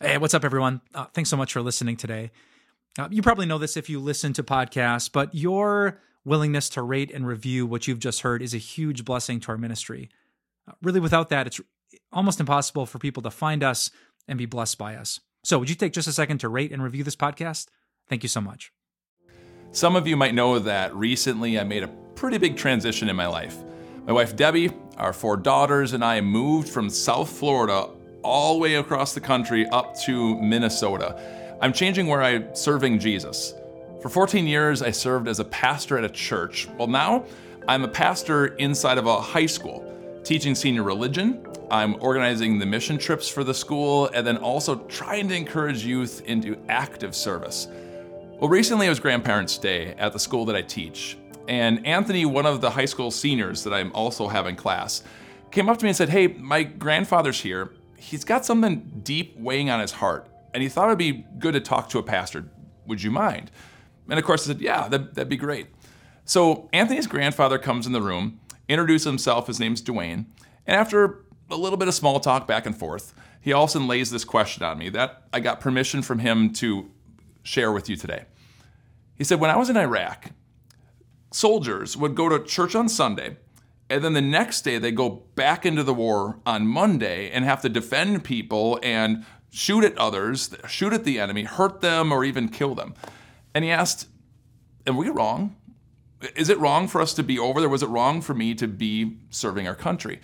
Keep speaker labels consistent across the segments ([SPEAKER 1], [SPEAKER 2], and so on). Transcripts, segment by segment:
[SPEAKER 1] Hey, what's up, everyone? Uh, thanks so much for listening today. Uh, you probably know this if you listen to podcasts, but your willingness to rate and review what you've just heard is a huge blessing to our ministry. Uh, really, without that, it's almost impossible for people to find us and be blessed by us. So, would you take just a second to rate and review this podcast? Thank you so much.
[SPEAKER 2] Some of you might know that recently I made a pretty big transition in my life. My wife Debbie, our four daughters, and I moved from South Florida all the way across the country up to Minnesota. I'm changing where I'm serving Jesus. For 14 years, I served as a pastor at a church. Well, now I'm a pastor inside of a high school, teaching senior religion. I'm organizing the mission trips for the school and then also trying to encourage youth into active service. Well, recently it was Grandparents' Day at the school that I teach, and Anthony, one of the high school seniors that I'm also having class, came up to me and said, Hey, my grandfather's here, he's got something deep weighing on his heart, and he thought it'd be good to talk to a pastor. Would you mind? And of course, I said, Yeah, that, that'd be great. So Anthony's grandfather comes in the room, introduces himself, his name's Dwayne, and after a little bit of small talk back and forth, he also lays this question on me that I got permission from him to share with you today. He said, When I was in Iraq, soldiers would go to church on Sunday and then the next day, they go back into the war on Monday and have to defend people and shoot at others, shoot at the enemy, hurt them, or even kill them. And he asked, Am we wrong? Is it wrong for us to be over there? Was it wrong for me to be serving our country?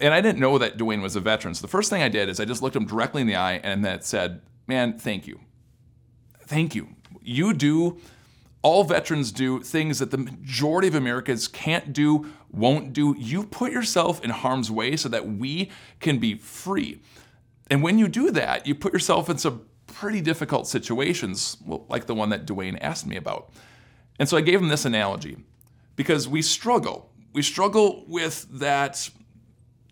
[SPEAKER 2] And I didn't know that Dwayne was a veteran. So the first thing I did is I just looked him directly in the eye and that said, Man, thank you. Thank you. You do all veterans do things that the majority of Americans can't do, won't do. You put yourself in harm's way so that we can be free. And when you do that, you put yourself in some pretty difficult situations, like the one that Dwayne asked me about. And so I gave him this analogy because we struggle. We struggle with that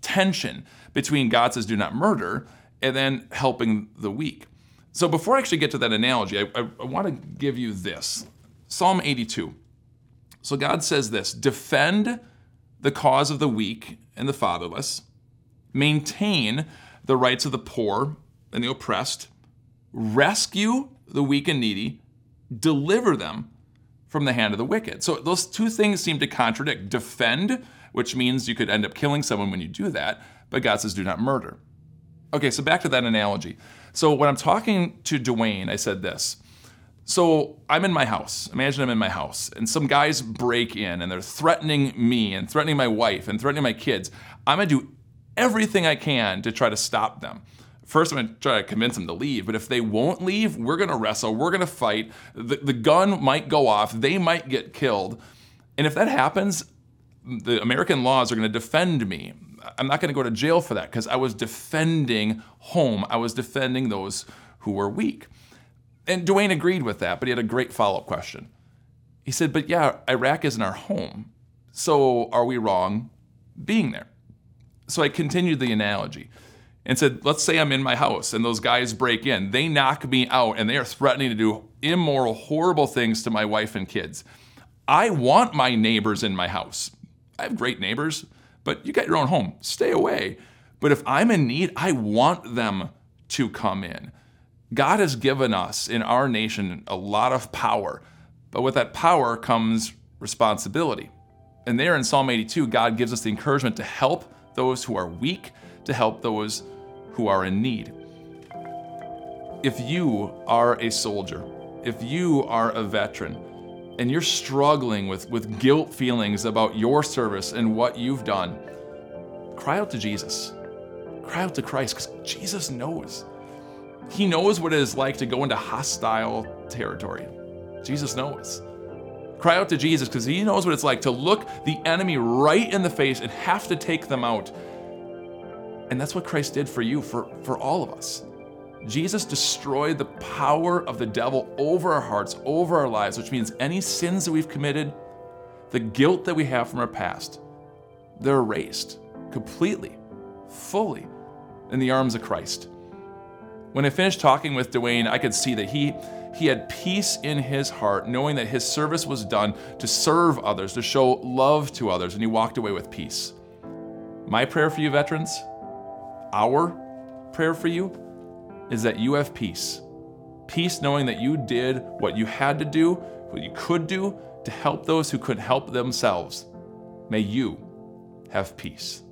[SPEAKER 2] tension between God says, do not murder, and then helping the weak. So before I actually get to that analogy, I, I, I want to give you this. Psalm 82. So God says this defend the cause of the weak and the fatherless, maintain the rights of the poor and the oppressed, rescue the weak and needy, deliver them from the hand of the wicked. So those two things seem to contradict. Defend, which means you could end up killing someone when you do that, but God says do not murder. Okay, so back to that analogy. So when I'm talking to Dwayne, I said this so I'm in my house. Imagine I'm in my house, and some guys break in and they're threatening me and threatening my wife and threatening my kids. I'm gonna do everything I can to try to stop them. First, I'm gonna try to convince them to leave, but if they won't leave, we're gonna wrestle, we're gonna fight. The, the gun might go off, they might get killed. And if that happens, the American laws are gonna defend me. I'm not gonna go to jail for that because I was defending home, I was defending those who were weak. And Dwayne agreed with that, but he had a great follow up question. He said, But yeah, Iraq isn't our home. So are we wrong being there? So I continued the analogy and said, Let's say I'm in my house and those guys break in. They knock me out and they are threatening to do immoral, horrible things to my wife and kids. I want my neighbors in my house. I have great neighbors, but you got your own home. Stay away. But if I'm in need, I want them to come in. God has given us in our nation a lot of power, but with that power comes responsibility. And there in Psalm 82, God gives us the encouragement to help those who are weak, to help those who are in need. If you are a soldier, if you are a veteran, and you're struggling with, with guilt feelings about your service and what you've done, cry out to Jesus. Cry out to Christ because Jesus knows. He knows what it is like to go into hostile territory. Jesus knows. Cry out to Jesus because he knows what it's like to look the enemy right in the face and have to take them out. And that's what Christ did for you, for, for all of us. Jesus destroyed the power of the devil over our hearts, over our lives, which means any sins that we've committed, the guilt that we have from our past, they're erased completely, fully in the arms of Christ. When I finished talking with Dwayne, I could see that he, he had peace in his heart, knowing that his service was done to serve others, to show love to others, and he walked away with peace. My prayer for you, veterans, our prayer for you, is that you have peace. Peace knowing that you did what you had to do, what you could do to help those who couldn't help themselves. May you have peace.